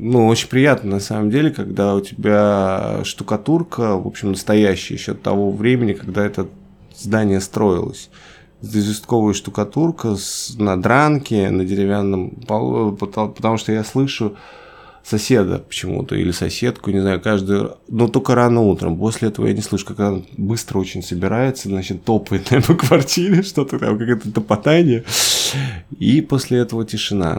ну, очень приятно на самом деле, когда у тебя штукатурка, в общем, настоящая еще от того времени, когда это здание строилось. Известковая штукатурка с, на дранке, на деревянном полу, потому что я слышу соседа почему-то или соседку, не знаю, каждый, но только рано утром. После этого я не слышу, как она быстро очень собирается, значит, топает наверное, по квартире, что-то там, какое-то топотание, и после этого тишина.